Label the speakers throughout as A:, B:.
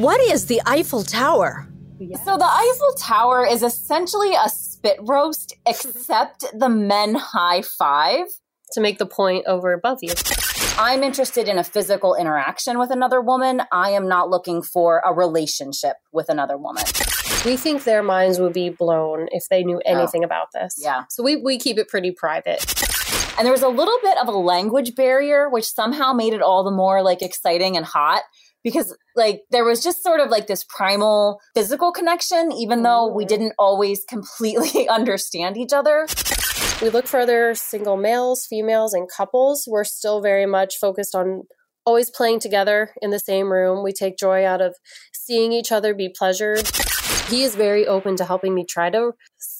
A: What is the Eiffel Tower?
B: So the Eiffel Tower is essentially a spit roast, except the men high five.
C: To make the point over above you.
B: I'm interested in a physical interaction with another woman. I am not looking for a relationship with another woman.
C: We think their minds would be blown if they knew oh. anything about this.
B: Yeah.
C: So we, we keep it pretty private.
B: And there was a little bit of a language barrier, which somehow made it all the more like exciting and hot because like there was just sort of like this primal physical connection, even though we mm-hmm. didn't always completely understand each other.
C: We look for other single males, females, and couples. We're still very much focused on always playing together in the same room. We take joy out of seeing each other be pleasured. He is very open to helping me try to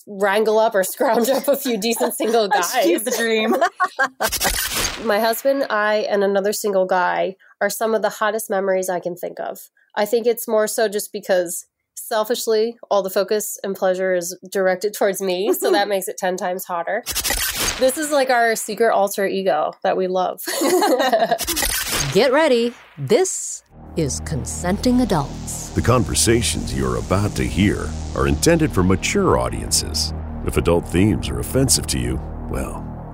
C: wrangle up or scrounge up a few decent single guys.
B: She's the dream.
C: My husband, I, and another single guy are some of the hottest memories I can think of. I think it's more so just because selfishly, all the focus and pleasure is directed towards me. So that makes it 10 times hotter. This is like our secret alter ego that we love.
A: Get ready. This is Consenting Adults.
D: The conversations you're about to hear are intended for mature audiences. If adult themes are offensive to you, well,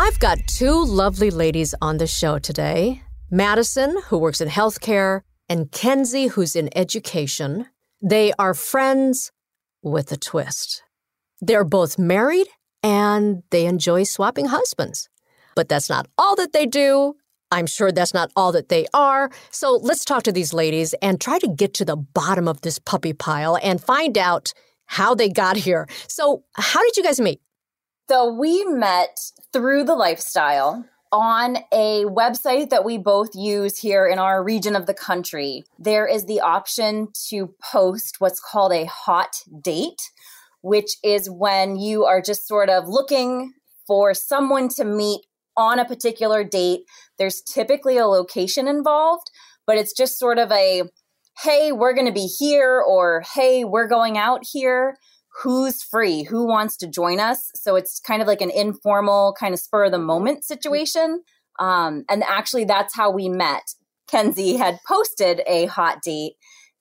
A: I've got two lovely ladies on the show today Madison, who works in healthcare, and Kenzie, who's in education. They are friends with a twist. They're both married and they enjoy swapping husbands. But that's not all that they do. I'm sure that's not all that they are. So let's talk to these ladies and try to get to the bottom of this puppy pile and find out how they got here. So, how did you guys meet?
B: So we met through the lifestyle on a website that we both use here in our region of the country. There is the option to post what's called a hot date, which is when you are just sort of looking for someone to meet on a particular date. There's typically a location involved, but it's just sort of a hey, we're going to be here or hey, we're going out here who's free, who wants to join us. So it's kind of like an informal, kind of spur of the moment situation. Um, and actually, that's how we met. Kenzie had posted a hot date,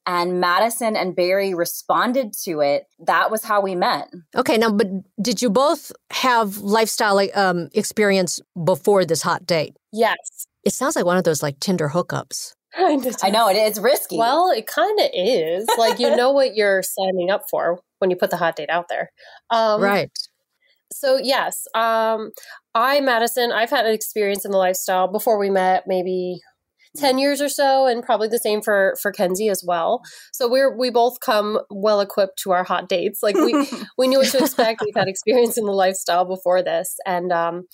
B: and Madison and Barry responded to it. That was how we met.
A: Okay, now, but did you both have lifestyle um, experience before this hot date?
C: yes.
A: It sounds like one of those like Tinder hookups.
C: Kind of
B: I know it's risky.
C: Well, it kind of is. Like, you know what you're signing up for when you put the hot date out there. Um,
A: right.
C: So, yes, um, I, Madison, I've had an experience in the lifestyle before we met, maybe 10 years or so, and probably the same for, for Kenzie as well. So, we're, we both come well equipped to our hot dates. Like, we, we knew what to expect. We've had experience in the lifestyle before this. And, um,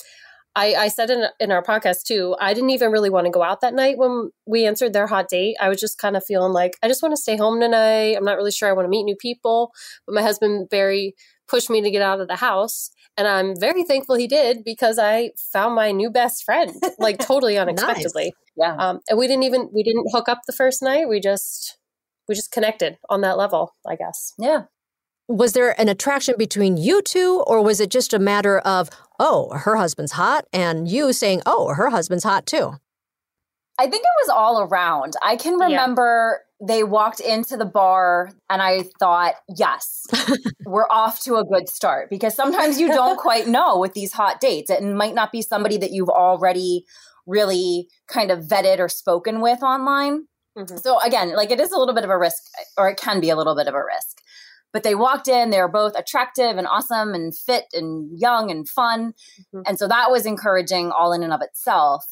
C: I, I said in, in our podcast too, I didn't even really want to go out that night when we answered their hot date. I was just kind of feeling like, I just want to stay home tonight. I'm not really sure I want to meet new people. But my husband Barry pushed me to get out of the house. And I'm very thankful he did because I found my new best friend, like totally unexpectedly.
B: yeah.
C: Um, and we didn't even, we didn't hook up the first night. We just, we just connected on that level, I guess.
B: yeah.
A: Was there an attraction between you two, or was it just a matter of, oh, her husband's hot, and you saying, oh, her husband's hot too?
B: I think it was all around. I can remember they walked into the bar and I thought, yes, we're off to a good start because sometimes you don't quite know with these hot dates. It might not be somebody that you've already really kind of vetted or spoken with online.
C: Mhm.
B: So again, like it is a little bit of a risk or it can be a little bit of a risk. But they walked in, they were both attractive and awesome and fit and young and fun.
C: Mhm.
B: And so that was encouraging all in and of itself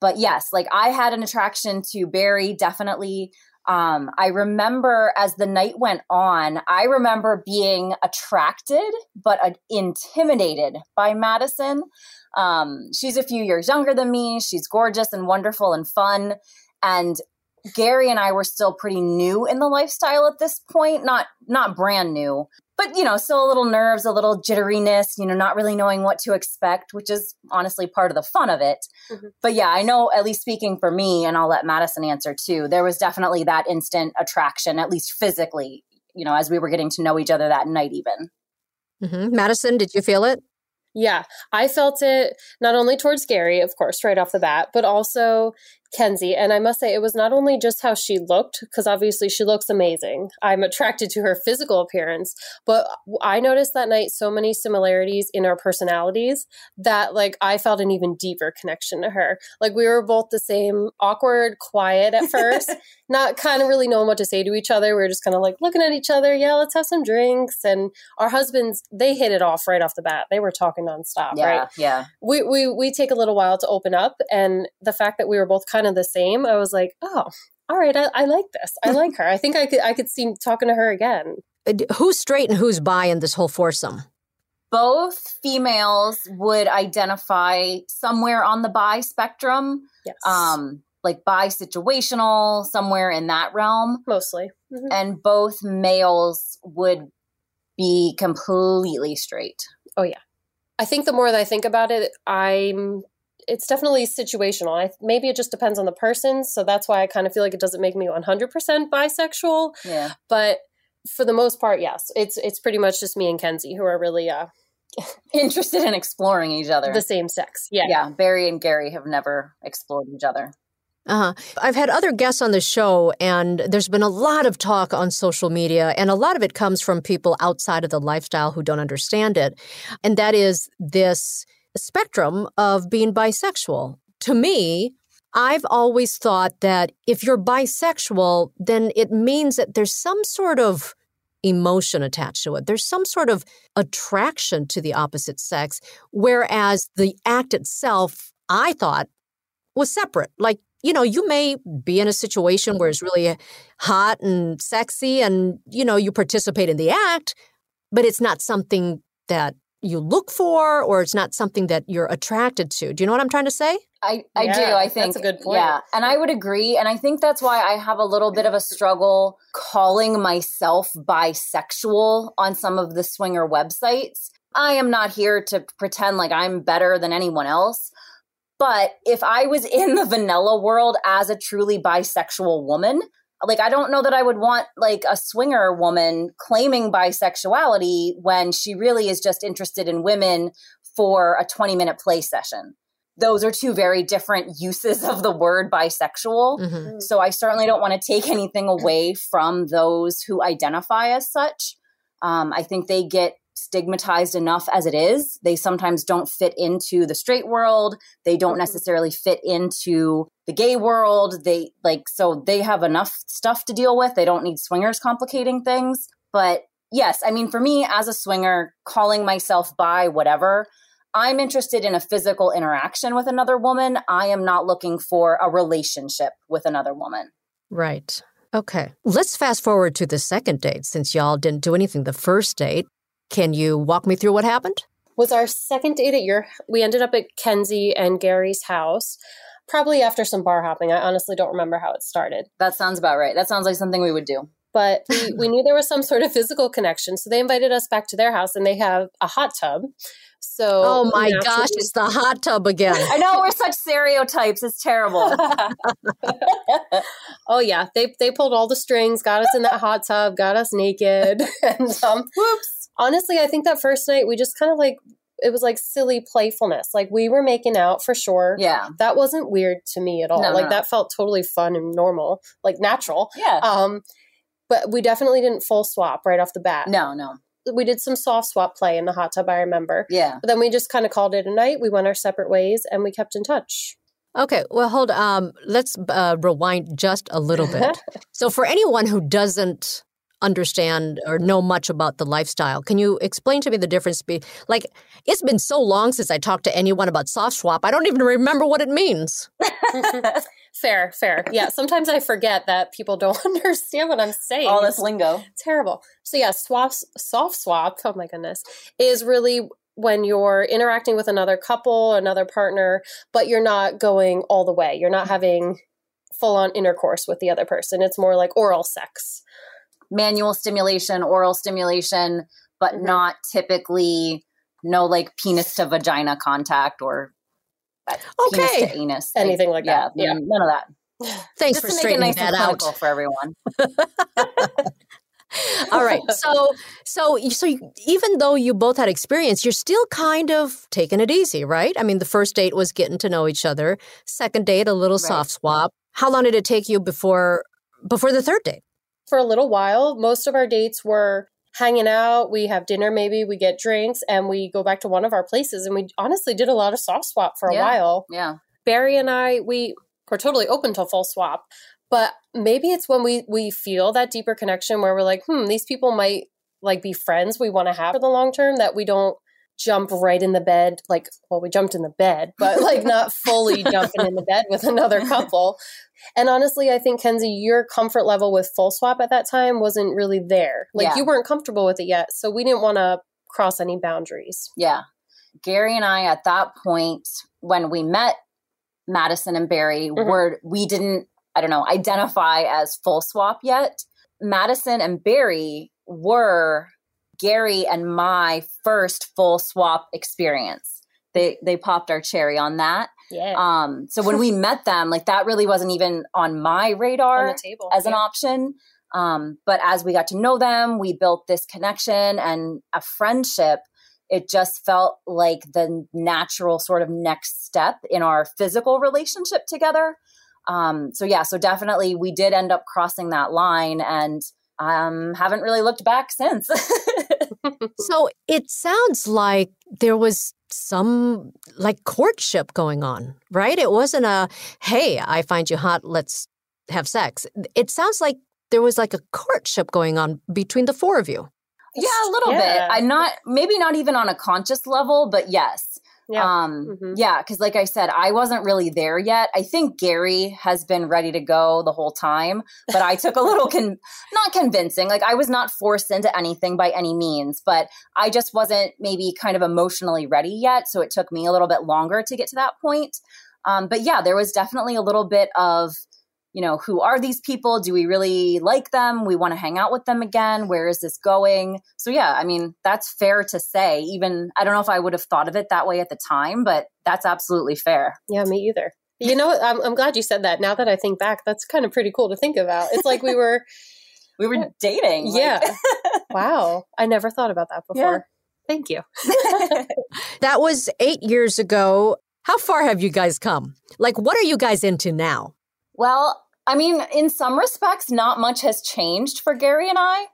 B: but yes, like I had an attraction to Barry, definitely. Um, I remember as the night went on, I remember being attracted but uh, intimidated by Madison. Um, she's a few years younger than me. She's gorgeous and wonderful and fun. And Gary and I were still pretty new in the lifestyle at this point, not not brand new, but you know, still a little nerves, a little jitteriness, you know, not really knowing what to expect, which is honestly part of the fun of it. Mm-hmm. But yeah, I know at least speaking for me and I'll let Madison answer too. There was definitely that instant attraction at least physically, you know, as we were getting to know each other that night even.
A: Mm-hmm. Madison, did you feel it?
C: Yeah, I felt it not only towards Gary, of course, right off the bat, but also Kenzie. And I must say, it was not only just how she looked, because obviously she looks amazing. I'm attracted to her physical appearance, but I noticed that night so many similarities in our personalities that, like, I felt an even deeper connection to her. Like, we were both the same, awkward, quiet at first, not kind of really knowing what to say to each other. We were just kind of like looking at each other. Yeah, let's have some drinks. And our husbands, they hit it off right off the bat. They were talking nonstop,
B: yeah,
C: right?
B: Yeah.
C: We, we, we take a little while to open up. And the fact that we were both kind kind of the same, I was like, oh, all right, I, I like this. I like her. I think I could I could see talking to her again.
A: Uh, who's straight and who's bi in this whole foursome?
B: Both females would identify somewhere on the bi spectrum.
C: Yes.
B: Um, like bi situational, somewhere in that realm.
C: Mostly.
B: Mm-hmm. And both males would be completely straight.
C: Oh yeah. I think the more that I think about it, I'm it's definitely situational. I, maybe it just depends on the person. So that's why I kind of feel like it doesn't make me 100% bisexual.
B: Yeah.
C: But for the most part, yes, it's it's pretty much just me and Kenzie who are really uh,
B: interested in exploring each other.
C: The same sex. Yeah.
B: Yeah. Barry and Gary have never explored each other.
A: Uh-huh. I've had other guests on the show, and there's been a lot of talk on social media, and a lot of it comes from people outside of the lifestyle who don't understand it. And that is this spectrum of being bisexual. To me, I've always thought that if you're bisexual, then it means that there's some sort of emotion attached to it. There's some sort of attraction to the opposite sex, whereas the act itself, I thought, was separate. Like, you know, you may be in a situation where it's really hot and sexy and, you know, you participate in the act, but it's not something that you look for or it's not something that you're attracted to. Do you know what I'm trying to say?
B: I, I yeah, do. I think
C: that's a good point.
B: Yeah. And I would agree. And I think that's why I have a little bit of a struggle calling myself bisexual on some of the swinger websites. I am not here to pretend like I'm better than anyone else. But if I was in the vanilla world as a truly bisexual woman, like I don't know that I would want like a swinger woman claiming bisexuality when she really is just interested in women for a 20 minute play session. Those are two very different uses of the word bisexual. Mm-hmm. So I certainly don't want to take anything away from those who identify as such. Um, I think they get stigmatized enough as it is. They sometimes don't fit into the straight world. They don't mm-hmm. necessarily fit into the gay world. They like, so they have enough stuff to deal with. They don't need swingers complicating things. But yes, I mean, for me as a swinger, calling myself by whatever, I'm interested in a physical interaction with another woman. I am not looking for a relationship with another woman.
A: Right. Okay. Let's fast forward to the second date since y'all didn't do anything the first date. Can you walk me through what happened?
C: Was our second date at your we ended up at Kenzie and Gary's house. Probably after some bar hopping. I honestly don't remember how it started.
B: That sounds about right. That sounds like something we would do.
C: But we, we knew there was some sort of physical connection. So they invited us back to their house and they have a hot tub. So
A: Oh my gosh, it's the hot tub again.
B: I know we're such stereotypes. It's terrible.
C: oh yeah. They they pulled all the strings, got us in that hot tub, got us naked. and um whoops honestly, I think that first night we just kind of like it was like silly playfulness. Like we were making out for sure.
B: Yeah.
C: That wasn't weird to me at all. No, like no. that felt totally fun and normal, like natural.
B: Yeah.
C: Um, but we definitely didn't full swap right off the bat.
B: No, no.
C: We did some soft swap play in the hot tub, I remember.
B: Yeah.
C: But then we just kind of called it a night. We went our separate ways and we kept in touch.
A: Okay, well, hold. Um, let's uh, rewind just a little bit. so, for anyone who doesn't understand or know much about the lifestyle. Can you explain to me the difference? Be like, it's been so long since I talked to anyone about soft swap. I don't even remember what it means.
C: fair, fair. Yeah, sometimes I forget that people don't understand what I'm saying.
B: All this lingo.
C: It's terrible. So yeah, swaps, soft swap. Oh my goodness, is really when you're interacting with another couple, another partner, but you're not going all the way. You're not having full on intercourse with the other person. It's more like oral sex.
B: Manual stimulation, oral stimulation, but
C: Mhm.
B: not typically no like penis to vagina contact or uh, penis
A: Okay.
B: to anus.
C: Anything like that.
B: Yeah,
C: Yeah.
B: none of that.
A: Thanks
B: Just
A: for
B: to make it
A: straightening
B: nice
A: that
B: and
A: out.
B: clinical for everyone.
A: All right. So, so, so you- even though you both had experience, you're still kind of taking it easy, right? I mean, the first date was getting to know each other. Second date, a little
B: Right.
A: soft swap. How long did it take you before before the third date?
C: For a little while, most of our dates were hanging out. We have dinner, maybe we get drinks, and we go back to one of our places. And we honestly did a lot of soft swap for a
B: Yeah.
C: while.
B: Yeah.
C: Barry and I, we were totally open to full swap, but maybe it's when we we feel that deeper connection where we're like, hmm, these people might like be friends we want to have for the long term that we don't jump right in the bed like well we jumped in the bed but like not fully jumping in the bed with another couple and honestly i think kenzie your comfort level with full swap at that time wasn't really there like
B: Yeah.
C: you weren't comfortable with it yet so we didn't want to cross any boundaries
B: Yeah. Gary and I at that point when we met Madison and Barry
C: Mhm.
B: were we didn't I don't know identify as full swap yet. Madison and Barry were Gary and my first full swap experience. They they popped our cherry on that.
C: Yeah
B: Um so when we met them like that really wasn't even on my radar
C: on
B: as an option. Um, but as we got to know them, we built this connection and a friendship. It just felt like the natural sort of next step in our physical relationship together. Um, so yeah, so definitely we did end up crossing that line and um, haven't really looked back since.
A: So it sounds like there was some like courtship going on, right? It wasn't a, hey, I find you hot, let's have sex. It sounds like there was like a courtship going on between the four of you.
B: yeah, a little
C: Yeah.
B: bit. I'm not maybe not even on a conscious level, but yes.
C: Yeah
B: Um,
C: Mhm.
B: yeah, because like I said, I wasn't really there yet. I think Gary has been ready to go the whole time, but I took a little con not convincing. Like I was not forced into anything by any means, but I just wasn't maybe kind of emotionally ready yet. So it took me a little bit longer to get to that point. Um, but yeah, there was definitely a little bit of, you know, who are these people? Do we really like them? We want to hang out with them again. Where is this going? So, yeah, I mean, that's fair to say. Even, I don't know if I would have thought of it that way at the time, but that's absolutely fair.
C: Yeah, me either. You know. I'm, I'm glad you said that. Now that I think back, that's kind of pretty cool to think about. It's like we were,
B: We were dating. like-
C: yeah. wow. I never thought about that before. Thank you.
A: That was eight years ago. How far have you guys come? Like, what are you guys into now?
B: Well, I mean, in some respects, not much has changed for Gary and I,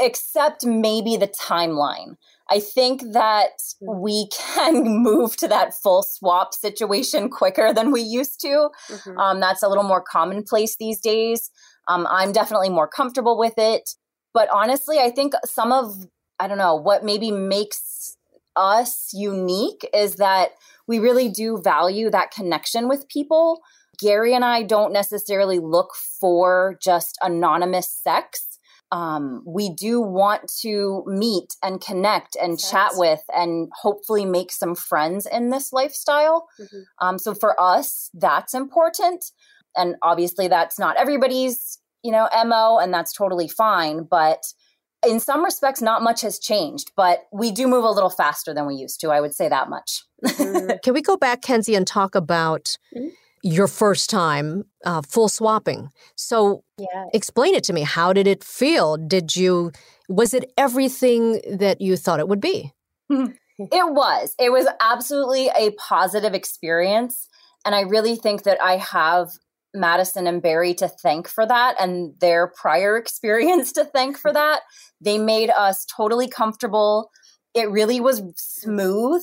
B: except maybe the timeline. I think that we can move to that full swap situation quicker than we used to.
C: Mhm.
B: Um, that's a little more commonplace these days. Um, I'm definitely more comfortable with it. But honestly, I think some of, I don't know, what maybe makes us unique is that we really do value that connection with people. Gary and I don't necessarily look for just anonymous sex. Um, we do want to meet and connect and chat with and hopefully make some friends in this lifestyle.
C: Mhm.
B: Um, so for us, that's important. And obviously, that's not everybody's, you know, MO, and that's totally fine. But in some respects, not much has changed, but we do move a little faster than we used to. I would say that much.
C: Mhm.
A: Can we go back, Kenzie, and talk about
C: Mhm.
A: Your first time uh, full swapping? So,
C: yeah.
A: explain it to me. How did it feel? Did you, was it everything that you thought it would be?
B: It was. It was absolutely a positive experience. And I really think that I have Madison and Barry to thank for that and their prior experience to thank for that. They made us totally comfortable. It really was smooth.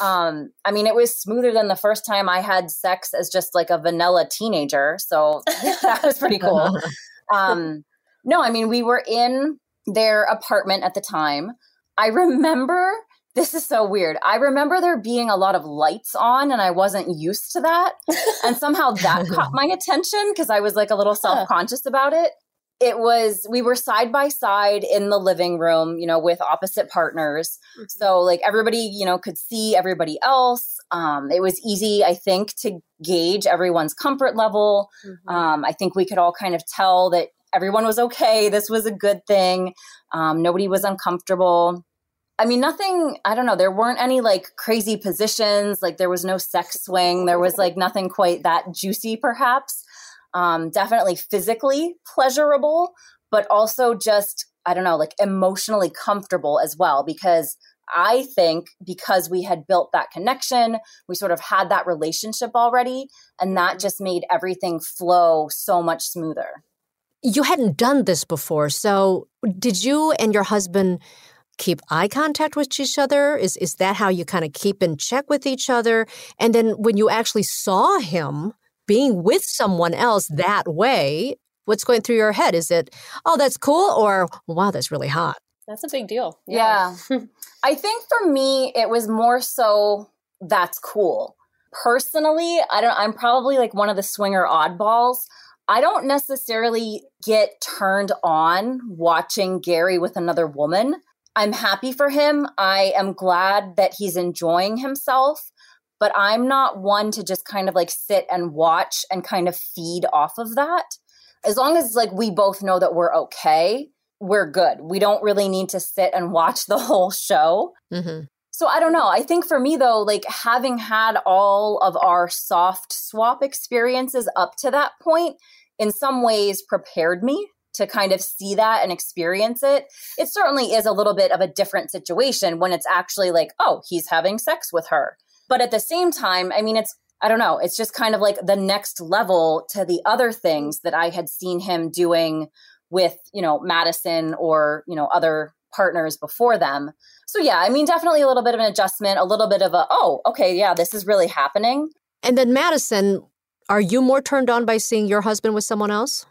B: Um, I mean, it was smoother than the first time I had sex as just like a vanilla teenager. So that was pretty cool. Um, no, I mean, we were in their apartment at the time. I remember this is so weird. I remember there being a lot of lights on and I wasn't used to that. And somehow that caught my attention because I was like a little self conscious about it. It was we were side by side in the living room you know with opposite partners mm-hmm. so like everybody you know could see everybody else um, it was easy i think to gauge everyone's comfort level mm-hmm. um, i think we could all kind of tell that everyone was okay this was a good thing um, nobody was uncomfortable I mean, nothing, I don't know, there weren't any like crazy positions. Like there was no sex swing. There was like nothing quite that juicy, perhaps um, definitely physically pleasurable, but also just, I don't know, like emotionally comfortable as well. Because I think because we had built that connection, we sort of had that relationship already, and that just made everything flow so much smoother.
A: You hadn't done this before. So, did you and your husband keep eye contact with each other? Is, is that how you kind of keep in check with each other? And then when you actually saw him, being with someone else that way, what's going through your head? Is it, oh, that's cool, or wow, that's really hot?
C: That's a big deal.
B: Yeah. yeah. I think for me, it was more so that's cool. Personally, I don't, I'm probably like one of the swinger oddballs. I don't necessarily get turned on watching Gary with another woman. I'm happy for him. I am glad that he's enjoying himself but I'm not one to just kind of like sit and watch and kind of feed off of that. As long as like we both know that we're okay, we're good. We don't really need to sit and watch the whole show. Mm-hmm. So I don't know. I think for me though, like having had all of our soft swap experiences up to that point, in some ways prepared me to kind of see that and experience it. It certainly is a little bit of a different situation when it's actually like, oh, he's having sex with her but at the same time, I mean, it's, I don't know, it's just kind of like the next level to the other things that I had seen him doing with, you know, Madison or, you know, other partners before them. So yeah, I mean, definitely a little bit of an adjustment, a little bit of a, oh, okay, yeah, this is really happening.
A: And then Madison, are you more turned on by seeing your husband with someone else?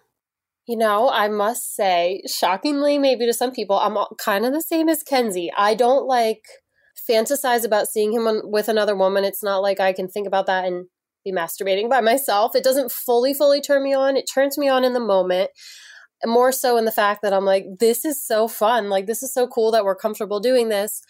C: You know, I must say, shockingly, maybe to some people, I'm kind of the same as Kenzie. I don't like fantasize about seeing him with another woman. It's not like I can think about that and be masturbating by myself. It doesn't fully, fully turn me on. It turns me on in the moment. More so in the fact that I'm like, this is so fun. Like, this is so cool that we're comfortable doing this.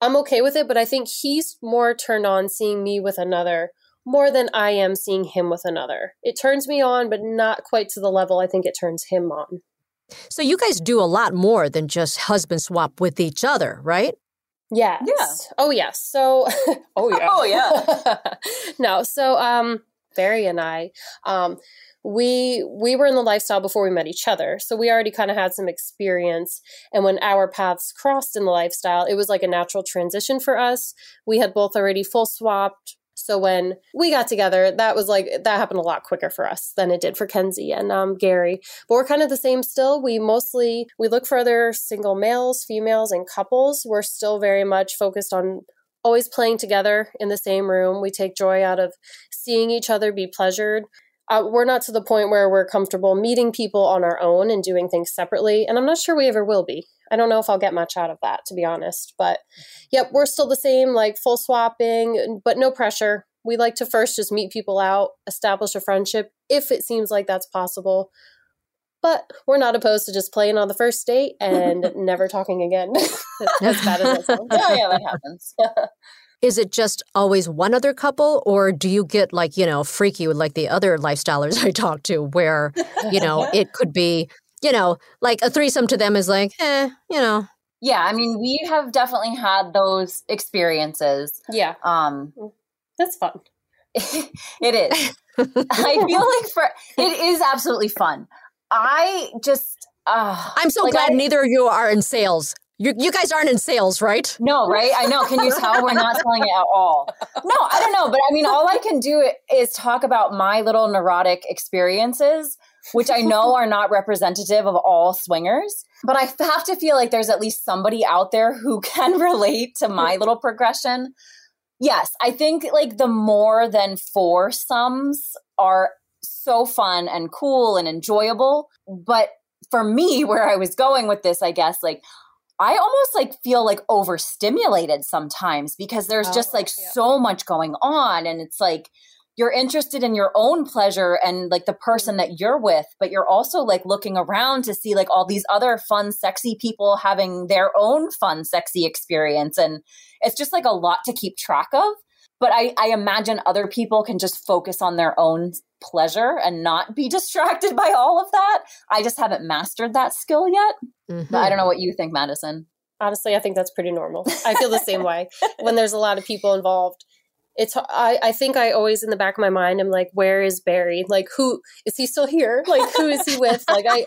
C: I'm okay with it, but I think he's more turned on seeing me with another more than I am seeing him with another. It turns me on, but not quite to the level I think it turns him on.
A: So you guys do a lot more than just husband swap with each other, right?
C: Yes. Yeah. Oh yes. So
B: Oh yeah. oh yeah.
C: no. So um Barry and I, um, we we were in the lifestyle before we met each other. So we already kind of had some experience. And when our paths crossed in the lifestyle, it was like a natural transition for us. We had both already full swapped so when we got together, that was like that happened a lot quicker for us than it did for Kenzie and um, Gary. But we're kind of the same still. We mostly we look for other single males, females, and couples. We're still very much focused on always playing together in the same room. We take joy out of seeing each other be pleasured. Uh, we're not to the point where we're comfortable meeting people on our own and doing things separately, and I'm not sure we ever will be. I don't know if I'll get much out of that, to be honest. But yep, we're still the same, like full swapping, but no pressure. We like to first just meet people out, establish a friendship if it seems like that's possible. But we're not opposed to just playing on the first date and never talking again. as bad as that sounds.
B: Yeah, yeah, that happens.
A: Is it just always one other couple, or do you get like, you know, freaky with like the other lifestylers I talk to where, you know, it could be you know, like a threesome to them is like, eh, you know.
B: Yeah, I mean, we have definitely had those experiences.
C: Yeah. Um mm, that's fun.
B: it is. I feel like for it is absolutely fun. I just uh,
A: I'm so like glad I, neither of you are in sales. You, you guys aren't in sales, right?
B: No, right? I know. Can you tell we're not selling it at all? No, I don't know. But I mean, all I can do is talk about my little neurotic experiences which I know are not representative of all swingers. But I have to feel like there's at least somebody out there who can relate to my little progression. Yes, I think like the more than four sums are so fun and cool and enjoyable. But for me, where I was going with this, I guess, like I almost like feel like overstimulated sometimes because there's oh, just like yeah. so much going on. And it's like, you're interested in your own pleasure and like the person that mm-hmm. you're with, but you're also like looking around to see like all these other fun, sexy people having their own fun, sexy experience. And it's just like a lot to keep track of. But I, I imagine other people can just focus on their own pleasure and not be distracted by all of that. I just haven't mastered that skill yet.
A: Mhm.
B: But I don't know what you think, Madison.
C: Honestly, I think that's pretty normal. I feel the same way when there's a lot of people involved. It's I, I think I always in the back of my mind I'm like, where is Barry? Like who is he still here? Like who is he with? Like I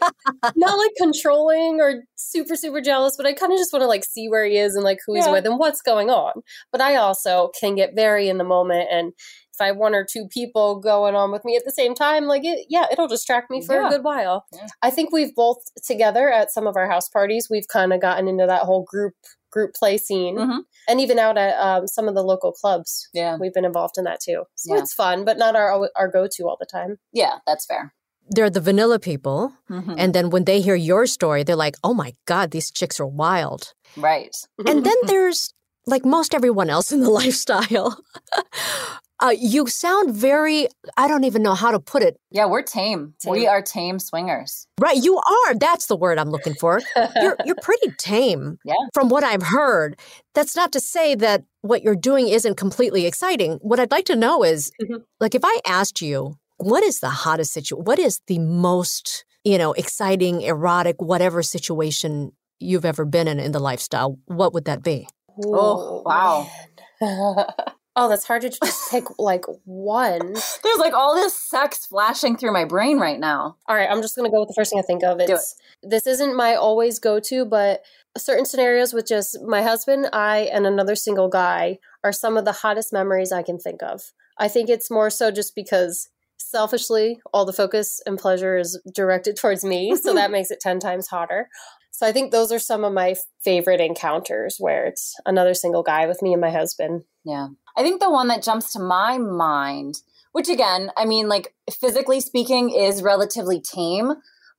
C: not like controlling or super, super jealous, but I kind of just want to like see where he is and like who he's
B: Yeah.
C: with and what's going on. But I also can get very in the moment and if I have one or two people going on with me at the same time, like it, yeah, it'll distract me for
B: Yeah.
C: a good while.
B: Yeah.
C: I think we've both together at some of our house parties, we've kind of gotten into that whole group group play scene,
B: Mhm.
C: and even out at um, some of the local clubs,
B: Yeah.
C: we've been involved in that too. So
B: Yeah.
C: it's fun, but not our our go to all the time.
B: Yeah, that's fair.
A: They're the vanilla people.
B: Mhm.
A: And then when they hear your story, they're like, oh my God, these chicks are wild.
B: right.
A: And then there's like most everyone else in the lifestyle. uh, you sound very, I don't even know how to put it.
B: Yeah, we're tame. We are tame swingers.
A: Right. You are. That's the word I'm looking for. You're, you're pretty tame
B: Yeah.
A: from what I've heard. That's not to say that what you're doing isn't completely exciting. What I'd like to know is
C: Mhm.
A: like, if I asked you, what is the hottest situation? What is the most, you know, exciting, erotic, whatever situation you've ever been in in the lifestyle? What would that be?
B: Oh, wow.
C: oh, that's hard to just pick like one.
B: There's like all this sex flashing through my brain right now.
C: All right, I'm just gonna go with the first thing I think of.
B: Do it.
C: This isn't my always go to, but certain scenarios with just my husband, I, and another single guy are some of the hottest memories I can think of. I think it's more so just because selfishly, all the focus and pleasure is directed towards me, so that makes it ten times hotter. So I think those are some of my favorite encounters where it's another single guy with me and my husband.
B: Yeah. I think the one that jumps to my mind, which again, I mean, like physically speaking, is relatively tame,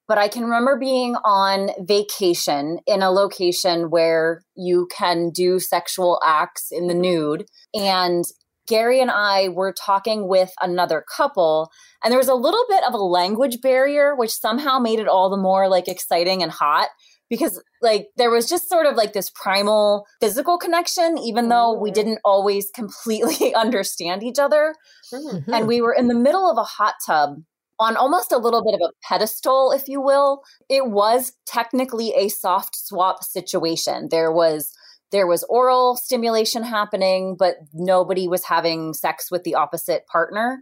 B: but I can remember being on vacation in a location where you can do sexual acts in the nude. And Gary and I were talking with another couple, and there was a little bit of a language barrier, which somehow made it all the more like exciting and hot because like there was just sort of like this primal physical connection even though we
C: Mhm.
B: didn't always completely understand each other
A: Mm-hmm.
B: and we were in the middle of a hot tub on almost a little bit of a pedestal if you will it was technically a soft swap situation there was there was oral stimulation happening but nobody was having sex with the opposite partner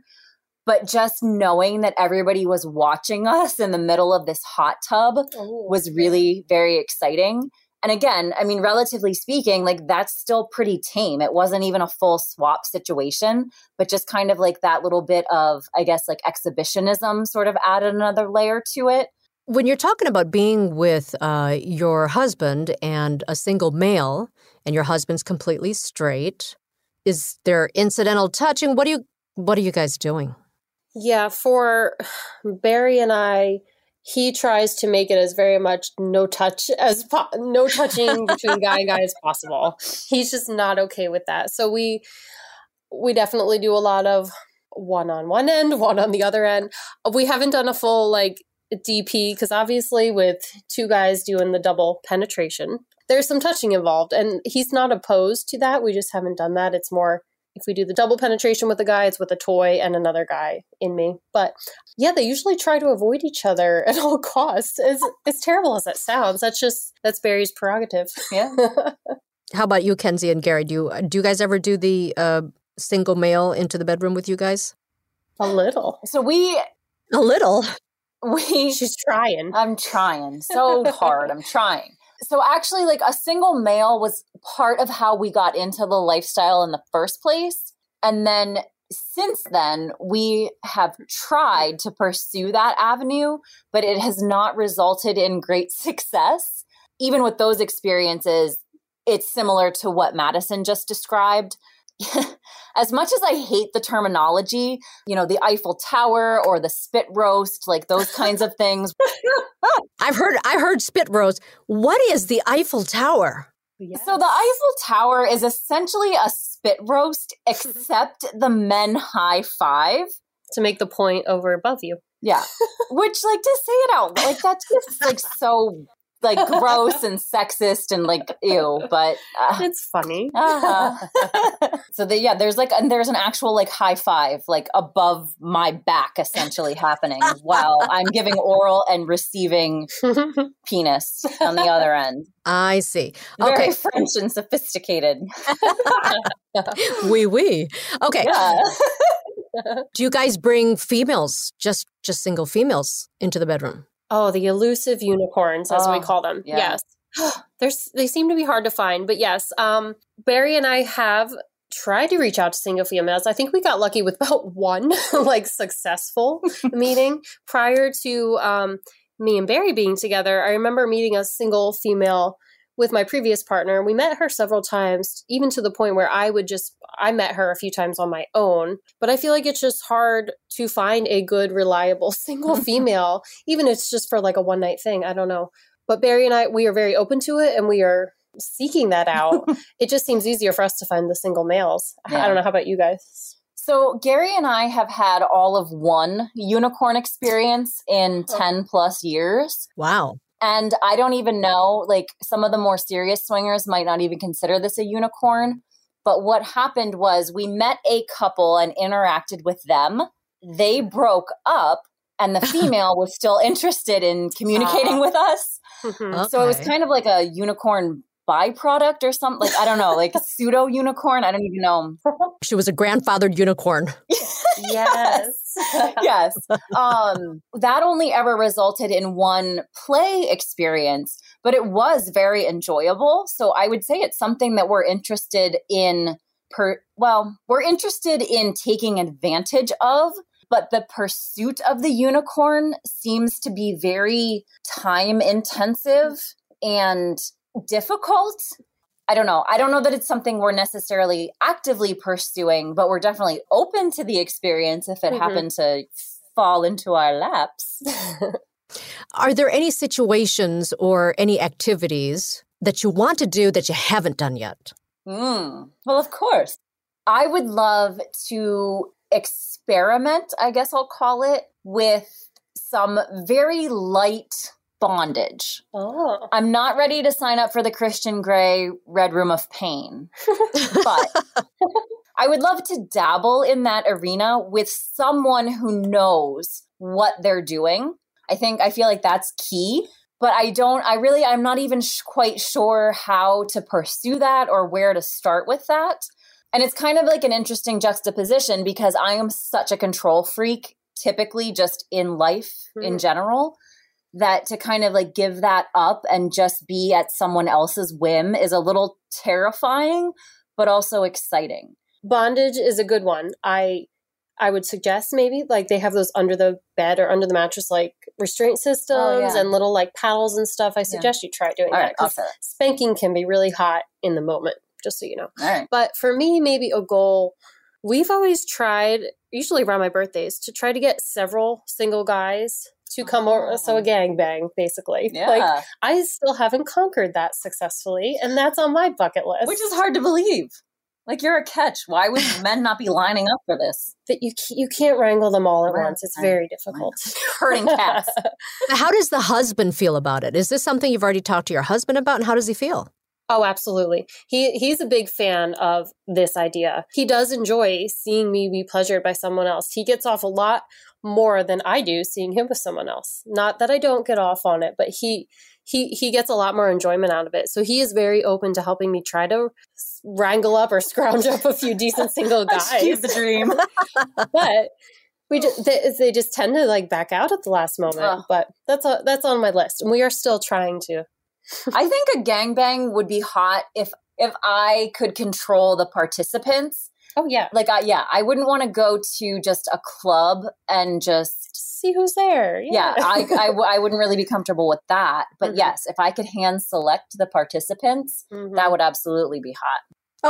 B: but just knowing that everybody was watching us in the middle of this hot tub was really very exciting. And again, I mean, relatively speaking, like that's still pretty tame. It wasn't even a full swap situation, but just kind of like that little bit of, I guess, like exhibitionism sort of added another layer to it.
A: When you're talking about being with uh, your husband and a single male, and your husband's completely straight, is there incidental touching? What do you What are you guys doing?
C: Yeah, for Barry and I, he tries to make it as very much no touch as po- no touching between guy and guy as possible. He's just not okay with that. So we we definitely do a lot of one on one end, one on the other end. We haven't done a full like DP because obviously with two guys doing the double penetration, there's some touching involved, and he's not opposed to that. We just haven't done that. It's more if we do the double penetration with a guy, it's with a toy and another guy in me. But yeah, they usually try to avoid each other at all costs. As as terrible as that sounds, that's just that's Barry's prerogative.
B: Yeah.
A: How about you, Kenzie and Gary? Do you do you guys ever do the uh, single male into the bedroom with you guys?
C: a little.
B: So we,
A: A little.
B: we,
C: She's trying.
B: I'm trying so hard. I'm trying. So actually, like a single male was part of how we got into the lifestyle in the first place. And then since then, we have tried to pursue that avenue, but it has not resulted in great success. Even with those experiences, it's similar to what Madison just described. as much as I hate the terminology, you know, the Eiffel Tower or the spit roast, like those kinds of things,
A: I've heard I heard spit roast. What is the Eiffel Tower?
C: Yes.
B: So the Eiffel Tower is essentially a spit roast, except the men high five.
C: to make the point over above you.
B: Yeah. Which, like, to say it out, like, that's just, like, so, like, gross and sexist and, like, ew. But, uh,
C: It's funny.
B: uh-huh. so, the, yeah, there's, like, and there's an actual, like, high five, like, above my back essentially happening while I'm giving oral and receiving penis on the other end.
A: I see.
B: Very
A: Okay.
B: French and sophisticated.
A: Wee wee. Okay.
B: Yeah.
A: Do you guys bring females, just just single females, into the bedroom?
C: Oh, the elusive unicorns, as we
B: Oh,
C: call them.
B: yeah.
C: Yes. There's they seem to be hard to find, but yes, um, Barry and I have tried to reach out to single females. I think we got lucky with about one like successful meeting prior to um, me and Barry being together. I remember meeting a single female with my previous partner. We met her several times, even to the point where I would just I met her a few times on my own. But I feel like it's just hard to find a good, reliable single female, even if it's just for like a one night thing. I don't know. But Barry and I, we are very open to it, and we are seeking that out. it just seems easier for us to find the single males. I don't know. How about you guys?
B: So Gary and I have had all of one unicorn experience in
C: Oh.
B: 10 plus years.
A: Wow.
B: And I don't even know, like some of the more serious swingers might not even consider this a unicorn. But what happened was we met a couple and interacted with them. They broke up, and the female was still interested in communicating
C: Ah.
B: with us.
C: Mhm.
B: So it was kind of like a unicorn byproduct or something. Like, I don't know, like pseudo unicorn. I don't even know.
A: She was a grandfathered unicorn.
C: yes.
B: yes. Um, that only ever resulted in one play experience, but it was very enjoyable. So I would say it's something that we're interested in per well, we're interested in taking advantage of, but the pursuit of the unicorn seems to be very time intensive and difficult. I don't know. I don't know that it's something we're necessarily actively pursuing, but we're definitely open to the experience if it
C: Mhm.
B: happened to fall into our laps.
A: Are there any situations or any activities that you want to do that you haven't done yet?
B: Mm. Well, of course. I would love to experiment, I guess I'll call it, with some very light bondage.
C: Oh.
B: I'm not ready to sign up for the Christian Grey Red Room of Pain, but I would love to dabble in that arena with someone who knows what they're doing. I think I feel like that's key, but I don't, I really, I'm not even sh- quite sure how to pursue that or where to start with that. And it's kind of like an interesting juxtaposition because I am such a control freak, typically just in life in
C: Mhm.
B: general that to kind of like give that up and just be at someone else's whim is a little terrifying but also exciting
C: Bondage is a good one. I I would suggest maybe like they have those under the bed or under the mattress like restraint systems
B: Oh, yeah.
C: and little like paddles and stuff. I suggest you try doing
B: all
C: that
B: right I'll
C: 'cause
B: say that.
C: spanking can be really hot in the moment. Just so you know.
B: right
C: But for me, maybe a goal. We've always tried, usually around my birthdays, to try to get several single guys to come over. So a um, gang bang, basically.
B: yeah
C: Like I still haven't conquered that successfully, and that's on my bucket list.
B: which is hard to believe like you're a catch why would men not be lining up for this
C: that you you can't wrangle them all at
B: Right,
C: once. It's very difficult.
B: hurting cats
A: How does the husband feel about it? Is this something you've already talked to your husband about, and how does he feel?
C: Oh, absolutely. He he's a big fan of this idea. He does enjoy seeing me be pleasured by someone else. He gets off a lot more than I do seeing him with someone else. Not that I don't get off on it, but he he he gets a lot more enjoyment out of it. So he is very open to helping me try to wrangle up or scrounge up a few decent single guys.
B: Achieve the dream
C: but we just they, they just tend to like back out at the last moment.
B: Ugh.
C: But that's a, that's on my list, and we are still trying to.
B: i think a gangbang would be hot if if i could control the participants
C: Oh yeah,
B: like I, yeah i wouldn't want to go to just a club and just
C: see who's there.
B: yeah, I, I, w- I wouldn't really be comfortable with that. But
C: Mhm.
B: yes, if I could hand select the participants,
C: Mhm.
B: that would absolutely be hot.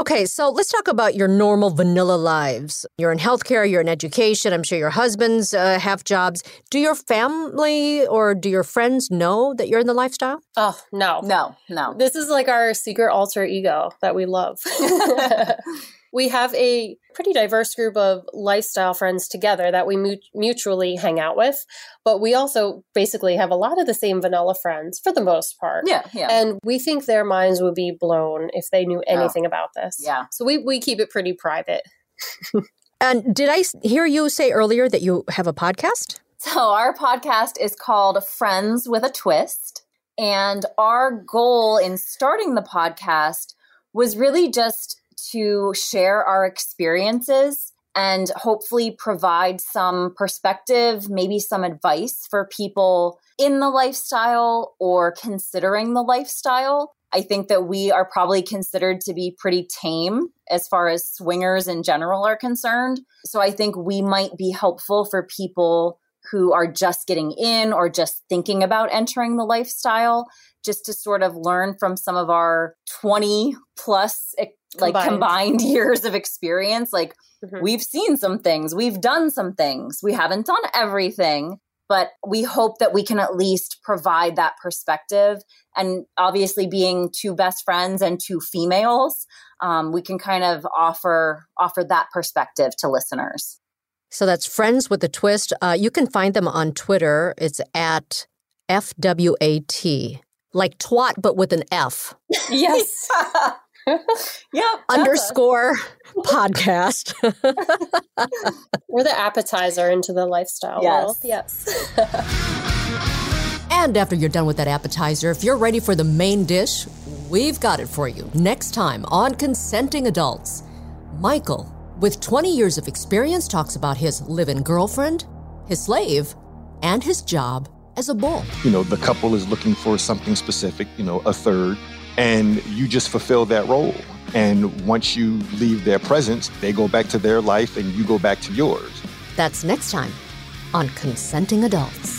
A: Okay, so let's talk about your normal vanilla lives. You're in healthcare, you're in education. I'm sure your husbands uh, have jobs. Do your family or do your friends know that you're in the lifestyle?
C: Oh, no.
B: No, no.
C: This is like our secret alter ego that we love. we have a pretty diverse group of lifestyle friends together that we mut- mutually hang out with, but we also basically have a lot of the same vanilla friends for the most part.
B: Yeah, yeah.
C: And we think their minds would be blown if they knew anything about this.
B: Yeah.
C: So we, we keep it pretty private.
A: And did I hear you say earlier that you have a podcast?
B: So, our podcast is called Friends with a Twist. And our goal in starting the podcast was really just to share our experiences and hopefully provide some perspective, maybe some advice for people in the lifestyle or considering the lifestyle. I think that we are probably considered to be pretty tame as far as swingers in general are concerned. So I think we might be helpful for people who are just getting in or just thinking about entering the lifestyle, just to sort of learn from some of our 20 plus like
C: Combined.
B: combined years of experience. Like
C: Mhm.
B: we've seen some things, we've done some things, we haven't done everything, but we hope that we can at least provide that perspective. And obviously, being two best friends and two females, um, we can kind of offer offer that perspective to listeners.
A: So that's Friends with a Twist. Uh, you can find them on Twitter. It's at FWAT, like twat, but with an F.
C: Yes.
B: yep.
A: Underscore podcast.
C: We're the appetizer into the lifestyle
B: Yes.
C: world. Yes.
A: and after you're done with that appetizer, if you're ready for the main dish, we've got it for you next time on Consenting Adults. Michael, with 20 years of experience, talks about his live in girlfriend, his slave, and his job as a bull.
E: you know the couple is looking for something specific you know a third and you just fulfill that role and once you leave their presence they go back to their life and you go back to yours
A: That's next time on Consenting Adults.